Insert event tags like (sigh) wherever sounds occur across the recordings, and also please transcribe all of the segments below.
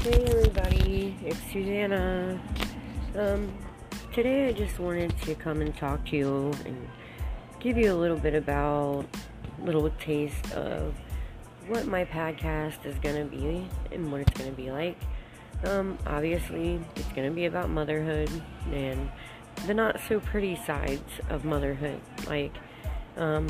Hey everybody, it's Susanna. Um, today I just wanted to come and talk to you and give you a little bit about, little taste of what my podcast is gonna be and what it's gonna be like. Um, obviously, it's gonna be about motherhood and the not so pretty sides of motherhood. Like, um,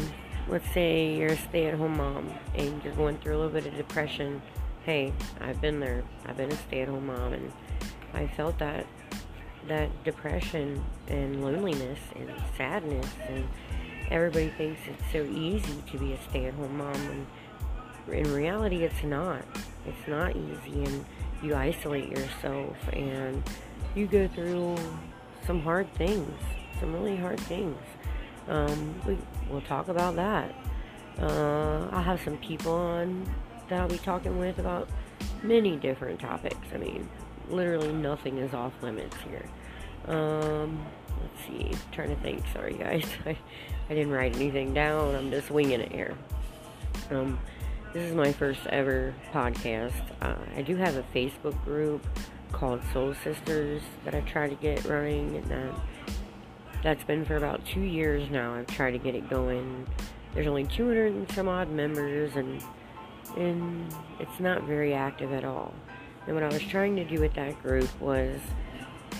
let's say you're a stay at home mom and you're going through a little bit of depression. Hey, I've been there. I've been a stay at home mom and I felt that that depression and loneliness and sadness and everybody thinks it's so easy to be a stay at home mom and in reality it's not. It's not easy and you isolate yourself and you go through some hard things, some really hard things. Um, we, we'll talk about that. Uh, I'll have some people on that I'll be talking with about many different topics. I mean, literally nothing is off limits here. Um, let's see. I'm trying to think. Sorry, guys. (laughs) I, I didn't write anything down. I'm just winging it here. Um, this is my first ever podcast. Uh, I do have a Facebook group called Soul Sisters that I try to get running, and then that's been for about two years now. I've tried to get it going. There's only 200 and some odd members, and and it's not very active at all. And what I was trying to do with that group was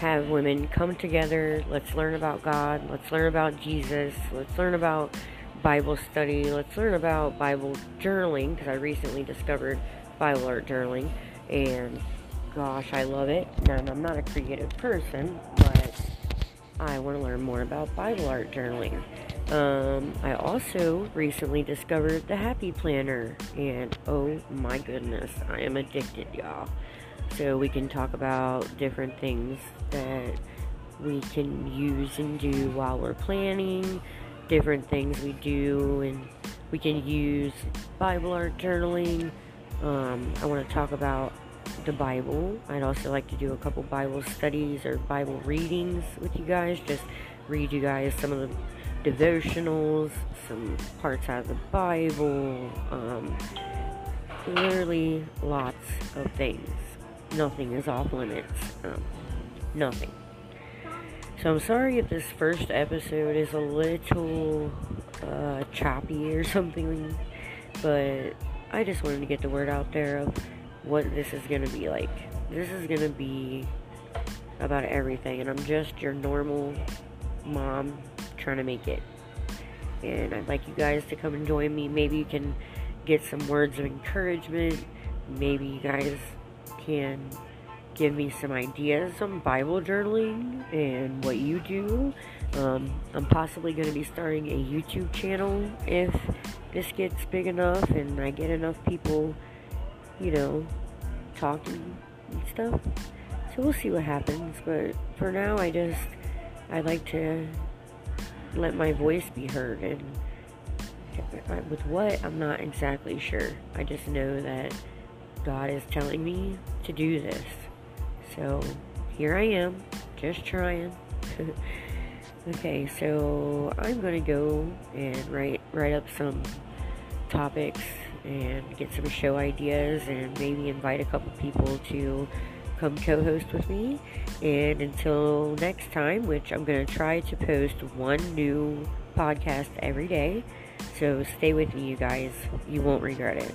have women come together. Let's learn about God. Let's learn about Jesus. Let's learn about Bible study. Let's learn about Bible journaling because I recently discovered Bible art journaling, and gosh, I love it. And I'm not a creative person, but I want to learn more about Bible art journaling. Um, I also recently discovered the Happy Planner, and oh my goodness, I am addicted, y'all. So we can talk about different things that we can use and do while we're planning, different things we do, and we can use Bible art journaling. Um, I want to talk about the Bible. I'd also like to do a couple Bible studies or Bible readings with you guys. Just read you guys some of the devotionals, some parts out of the Bible, um, literally lots of things. Nothing is off limits. Um, nothing. So I'm sorry if this first episode is a little uh, choppy or (laughs) something, but I just wanted to get the word out there of what this is going to be like. This is going to be about everything, and I'm just your normal mom trying to make it. And I'd like you guys to come and join me. Maybe you can get some words of encouragement. Maybe you guys can give me some ideas on Bible journaling and what you do. Um, I'm possibly going to be starting a YouTube channel if this gets big enough and I get enough people you know, talking and stuff. So we'll see what happens. But for now, I just, I like to let my voice be heard. And with what, I'm not exactly sure. I just know that God is telling me to do this. So here I am, just trying. (laughs) okay, so I'm gonna go and write write up some topics and get some show ideas and maybe invite a couple people to come co-host with me. And until next time which i'm going to try to post one new podcast every day. So stay with me you guys. You won't regret it